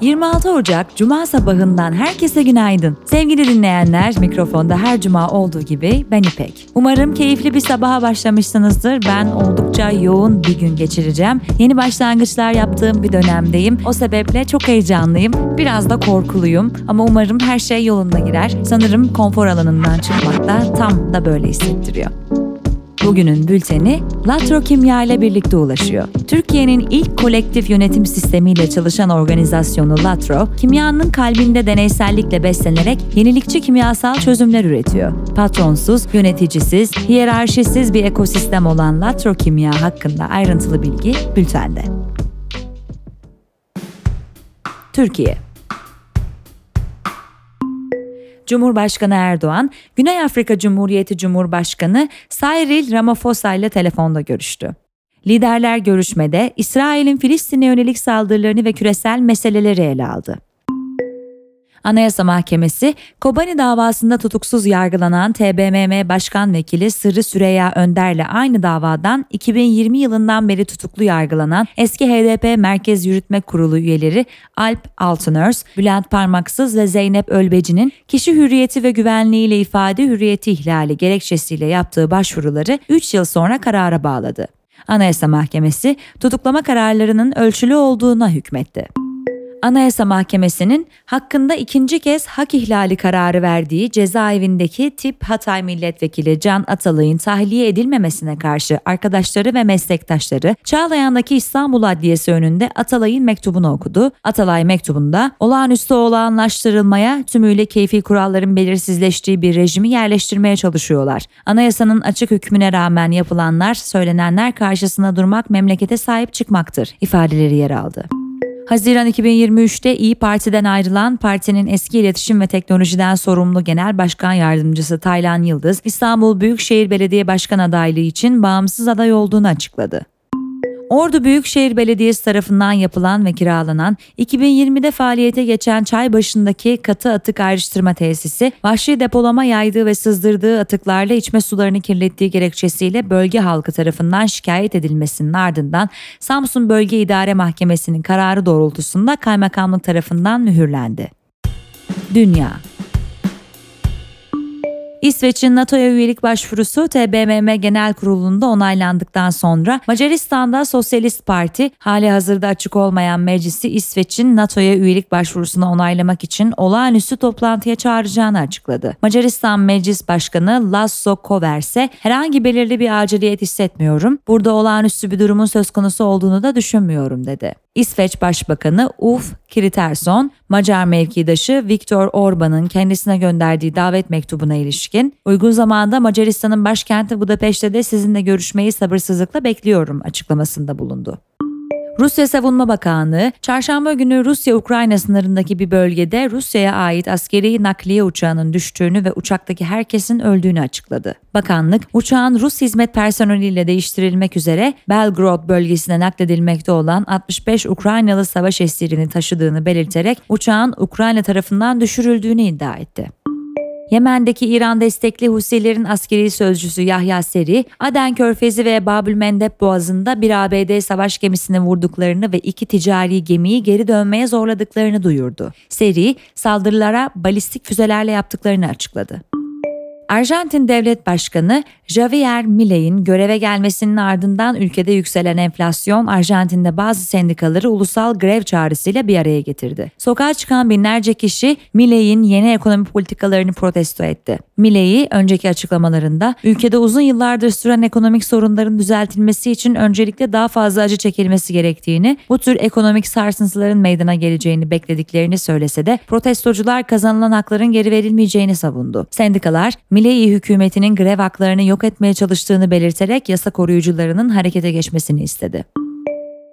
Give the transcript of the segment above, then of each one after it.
26 Ocak Cuma sabahından herkese günaydın. Sevgili dinleyenler, mikrofonda her cuma olduğu gibi ben İpek. Umarım keyifli bir sabaha başlamışsınızdır. Ben oldukça yoğun bir gün geçireceğim. Yeni başlangıçlar yaptığım bir dönemdeyim. O sebeple çok heyecanlıyım. Biraz da korkuluyum ama umarım her şey yolunda girer. Sanırım konfor alanından çıkmak da tam da böyle hissettiriyor. Bugünün bülteni Latro Kimya ile birlikte ulaşıyor. Türkiye'nin ilk kolektif yönetim sistemiyle çalışan organizasyonu Latro, kimyanın kalbinde deneysellikle beslenerek yenilikçi kimyasal çözümler üretiyor. Patronsuz, yöneticisiz, hiyerarşisiz bir ekosistem olan Latro Kimya hakkında ayrıntılı bilgi bültende. Türkiye Cumhurbaşkanı Erdoğan, Güney Afrika Cumhuriyeti Cumhurbaşkanı Cyril Ramaphosa ile telefonda görüştü. Liderler görüşmede İsrail'in Filistin'e yönelik saldırılarını ve küresel meseleleri ele aldı. Anayasa Mahkemesi, Kobani davasında tutuksuz yargılanan TBMM Başkan Vekili Sırrı Süreyya Önder'le aynı davadan 2020 yılından beri tutuklu yargılanan eski HDP Merkez Yürütme Kurulu üyeleri Alp Altınörs, Bülent Parmaksız ve Zeynep Ölbeci'nin kişi hürriyeti ve güvenliğiyle ifade hürriyeti ihlali gerekçesiyle yaptığı başvuruları 3 yıl sonra karara bağladı. Anayasa Mahkemesi tutuklama kararlarının ölçülü olduğuna hükmetti. Anayasa Mahkemesi'nin hakkında ikinci kez hak ihlali kararı verdiği cezaevindeki tip Hatay Milletvekili Can Atalay'ın tahliye edilmemesine karşı arkadaşları ve meslektaşları Çağlayan'daki İstanbul Adliyesi önünde Atalay'ın mektubunu okudu. Atalay mektubunda olağanüstü olağanlaştırılmaya tümüyle keyfi kuralların belirsizleştiği bir rejimi yerleştirmeye çalışıyorlar. Anayasanın açık hükmüne rağmen yapılanlar, söylenenler karşısına durmak memlekete sahip çıkmaktır ifadeleri yer aldı. Haziran 2023'te İyi Parti'den ayrılan partinin eski iletişim ve teknolojiden sorumlu Genel Başkan Yardımcısı Taylan Yıldız, İstanbul Büyükşehir Belediye Başkan adaylığı için bağımsız aday olduğunu açıkladı. Ordu Büyükşehir Belediyesi tarafından yapılan ve kiralanan 2020'de faaliyete geçen Çaybaşı'ndaki katı atık ayrıştırma tesisi, vahşi depolama yaydığı ve sızdırdığı atıklarla içme sularını kirlettiği gerekçesiyle bölge halkı tarafından şikayet edilmesinin ardından Samsun Bölge İdare Mahkemesi'nin kararı doğrultusunda kaymakamlık tarafından mühürlendi. Dünya İsveç'in NATO'ya üyelik başvurusu TBMM Genel Kurulu'nda onaylandıktan sonra Macaristan'da Sosyalist Parti hali hazırda açık olmayan meclisi İsveç'in NATO'ya üyelik başvurusunu onaylamak için olağanüstü toplantıya çağıracağını açıkladı. Macaristan Meclis Başkanı Laszlo Kover ise herhangi belirli bir aciliyet hissetmiyorum. Burada olağanüstü bir durumun söz konusu olduğunu da düşünmüyorum dedi. İsveç Başbakanı Ulf Kristersson, Macar mevkidaşı Viktor Orban'ın kendisine gönderdiği davet mektubuna ilişkin, uygun zamanda Macaristan'ın başkenti Budapeşte de sizinle görüşmeyi sabırsızlıkla bekliyorum açıklamasında bulundu. Rusya Savunma Bakanlığı, çarşamba günü Rusya-Ukrayna sınırındaki bir bölgede Rusya'ya ait askeri nakliye uçağının düştüğünü ve uçaktaki herkesin öldüğünü açıkladı. Bakanlık, uçağın Rus hizmet personeliyle değiştirilmek üzere Belgrod bölgesine nakledilmekte olan 65 Ukraynalı savaş esirini taşıdığını belirterek uçağın Ukrayna tarafından düşürüldüğünü iddia etti. Yemen'deki İran destekli Husilerin askeri sözcüsü Yahya Seri, Aden Körfezi ve Babül Mendeb Boğazı'nda bir ABD savaş gemisini vurduklarını ve iki ticari gemiyi geri dönmeye zorladıklarını duyurdu. Seri, saldırılara balistik füzelerle yaptıklarını açıkladı. Arjantin Devlet Başkanı Javier Milei'nin göreve gelmesinin ardından ülkede yükselen enflasyon Arjantin'de bazı sendikaları ulusal grev çağrısıyla bir araya getirdi. Sokağa çıkan binlerce kişi Milei'nin yeni ekonomi politikalarını protesto etti. Milei önceki açıklamalarında ülkede uzun yıllardır süren ekonomik sorunların düzeltilmesi için öncelikle daha fazla acı çekilmesi gerektiğini, bu tür ekonomik sarsıntıların meydana geleceğini beklediklerini söylese de protestocular kazanılan hakların geri verilmeyeceğini savundu. Sendikalar Milei hükümetinin grev haklarını yok etmeye çalıştığını belirterek yasa koruyucularının harekete geçmesini istedi.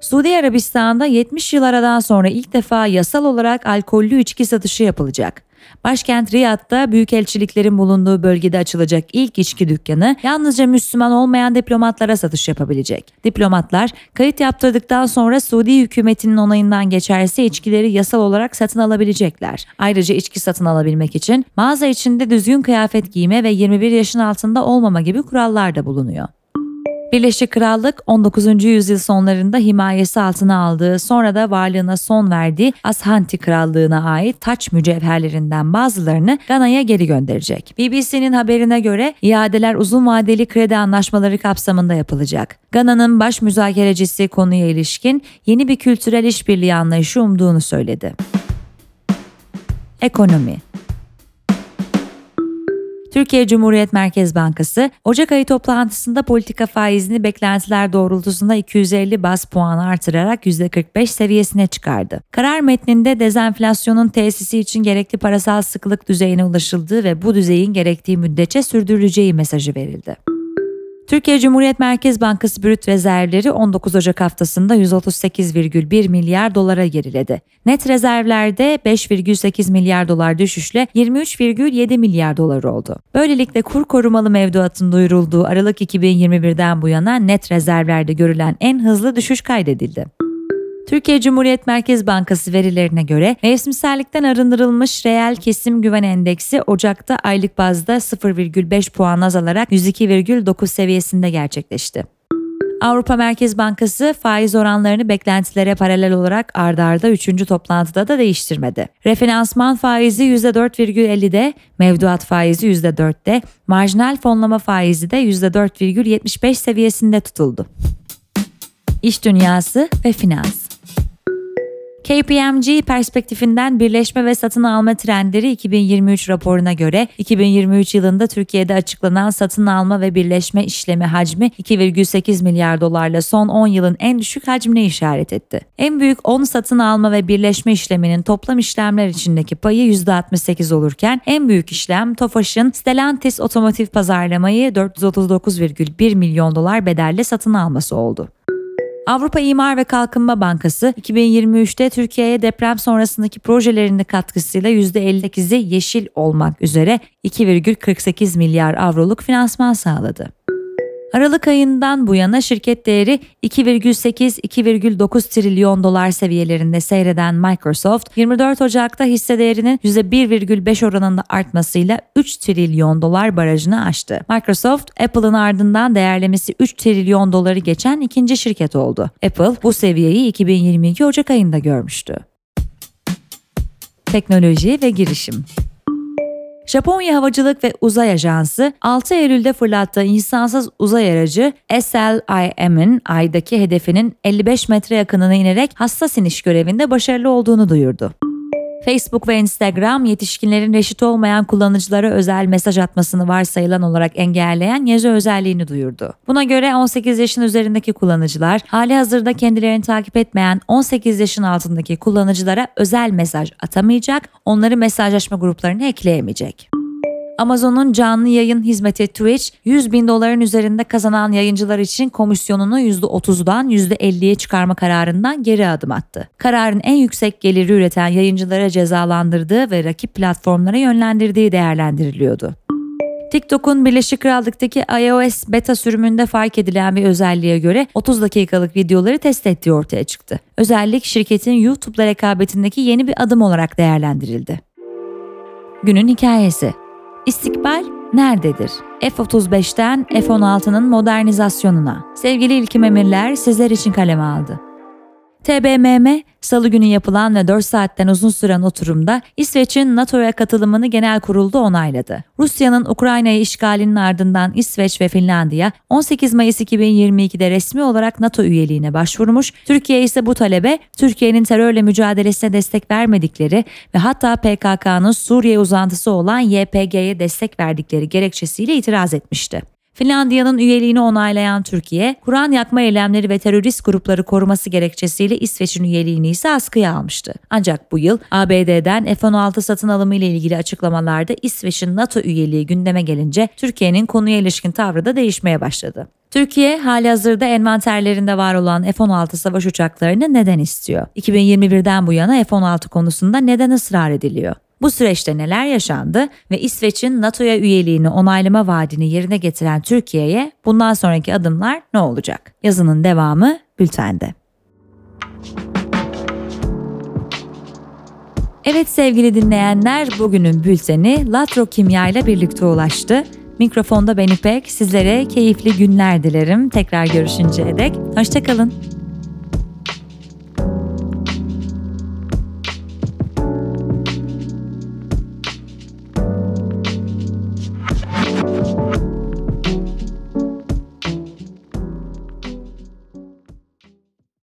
Suudi Arabistan'da 70 yıl aradan sonra ilk defa yasal olarak alkollü içki satışı yapılacak. Başkent Riyad'da büyükelçiliklerin bulunduğu bölgede açılacak ilk içki dükkanı yalnızca Müslüman olmayan diplomatlara satış yapabilecek. Diplomatlar kayıt yaptırdıktan sonra Suudi hükümetinin onayından geçerse içkileri yasal olarak satın alabilecekler. Ayrıca içki satın alabilmek için mağaza içinde düzgün kıyafet giyme ve 21 yaşın altında olmama gibi kurallar da bulunuyor. Birleşik Krallık 19. yüzyıl sonlarında himayesi altına aldığı sonra da varlığına son verdiği Ashanti Krallığı'na ait taç mücevherlerinden bazılarını Gana'ya geri gönderecek. BBC'nin haberine göre iadeler uzun vadeli kredi anlaşmaları kapsamında yapılacak. Gana'nın baş müzakerecisi konuya ilişkin yeni bir kültürel işbirliği anlayışı umduğunu söyledi. Ekonomi Türkiye Cumhuriyet Merkez Bankası Ocak ayı toplantısında politika faizini beklentiler doğrultusunda 250 bas puan artırarak %45 seviyesine çıkardı. Karar metninde dezenflasyonun tesisi için gerekli parasal sıklık düzeyine ulaşıldığı ve bu düzeyin gerektiği müddetçe sürdürüleceği mesajı verildi. Türkiye Cumhuriyet Merkez Bankası brüt rezervleri 19 Ocak haftasında 138,1 milyar dolara geriledi. Net rezervlerde 5,8 milyar dolar düşüşle 23,7 milyar dolar oldu. Böylelikle kur korumalı mevduatın duyurulduğu Aralık 2021'den bu yana net rezervlerde görülen en hızlı düşüş kaydedildi. Türkiye Cumhuriyet Merkez Bankası verilerine göre mevsimsellikten arındırılmış reel kesim güven endeksi Ocak'ta aylık bazda 0,5 puan azalarak 102,9 seviyesinde gerçekleşti. Avrupa Merkez Bankası faiz oranlarını beklentilere paralel olarak ardarda 3. toplantıda da değiştirmedi. Refinansman faizi %4,50'de, mevduat faizi %4'te, marjinal fonlama faizi de %4,75 seviyesinde tutuldu. İş dünyası ve finans KPMG perspektifinden birleşme ve satın alma trendleri 2023 raporuna göre 2023 yılında Türkiye'de açıklanan satın alma ve birleşme işlemi hacmi 2,8 milyar dolarla son 10 yılın en düşük hacmine işaret etti. En büyük 10 satın alma ve birleşme işleminin toplam işlemler içindeki payı %68 olurken en büyük işlem Tofaş'ın Stellantis otomotiv pazarlamayı 439,1 milyon dolar bedelle satın alması oldu. Avrupa İmar ve Kalkınma Bankası 2023'te Türkiye'ye deprem sonrasındaki projelerinin katkısıyla %58'i yeşil olmak üzere 2,48 milyar avroluk finansman sağladı. Aralık ayından bu yana şirket değeri 2,8-2,9 trilyon dolar seviyelerinde seyreden Microsoft, 24 Ocak'ta hisse değerinin %1,5 oranında artmasıyla 3 trilyon dolar barajını aştı. Microsoft, Apple'ın ardından değerlemesi 3 trilyon doları geçen ikinci şirket oldu. Apple bu seviyeyi 2022 Ocak ayında görmüştü. Teknoloji ve girişim Japonya Havacılık ve Uzay Ajansı 6 Eylül'de fırlattığı insansız uzay aracı SLIM'in aydaki hedefinin 55 metre yakınına inerek hassas iniş görevinde başarılı olduğunu duyurdu. Facebook ve Instagram yetişkinlerin reşit olmayan kullanıcılara özel mesaj atmasını varsayılan olarak engelleyen yazı özelliğini duyurdu. Buna göre 18 yaşın üzerindeki kullanıcılar hali hazırda kendilerini takip etmeyen 18 yaşın altındaki kullanıcılara özel mesaj atamayacak, onları mesajlaşma gruplarına ekleyemeyecek. Amazon'un canlı yayın hizmeti Twitch 100 bin doların üzerinde kazanan yayıncılar için komisyonunu %30'dan %50'ye çıkarma kararından geri adım attı. Kararın en yüksek geliri üreten yayıncılara cezalandırdığı ve rakip platformlara yönlendirdiği değerlendiriliyordu. TikTok'un Birleşik Krallık'taki iOS beta sürümünde fark edilen bir özelliğe göre 30 dakikalık videoları test ettiği ortaya çıktı. Özellik şirketin YouTube'la rekabetindeki yeni bir adım olarak değerlendirildi. Günün hikayesi İstikbal nerededir? F-35'ten F-16'nın modernizasyonuna. Sevgili İlkim Emirler sizler için kaleme aldı. TBMM, salı günü yapılan ve 4 saatten uzun süren oturumda İsveç'in NATO'ya katılımını genel kurulda onayladı. Rusya'nın Ukrayna'yı işgalinin ardından İsveç ve Finlandiya 18 Mayıs 2022'de resmi olarak NATO üyeliğine başvurmuş, Türkiye ise bu talebe Türkiye'nin terörle mücadelesine destek vermedikleri ve hatta PKK'nın Suriye uzantısı olan YPG'ye destek verdikleri gerekçesiyle itiraz etmişti. Finlandiya'nın üyeliğini onaylayan Türkiye, Kur'an yakma eylemleri ve terörist grupları koruması gerekçesiyle İsveç'in üyeliğini ise askıya almıştı. Ancak bu yıl ABD'den F-16 satın alımı ile ilgili açıklamalarda İsveç'in NATO üyeliği gündeme gelince Türkiye'nin konuya ilişkin tavrı da değişmeye başladı. Türkiye hali hazırda envanterlerinde var olan F-16 savaş uçaklarını neden istiyor? 2021'den bu yana F-16 konusunda neden ısrar ediliyor? Bu süreçte neler yaşandı ve İsveç'in NATO'ya üyeliğini onaylama vaadini yerine getiren Türkiye'ye bundan sonraki adımlar ne olacak? Yazının devamı bültende. Evet sevgili dinleyenler bugünün bülteni Latro Kimya ile birlikte ulaştı. Mikrofonda ben İpek. Sizlere keyifli günler dilerim. Tekrar görüşünceye dek. Hoşçakalın.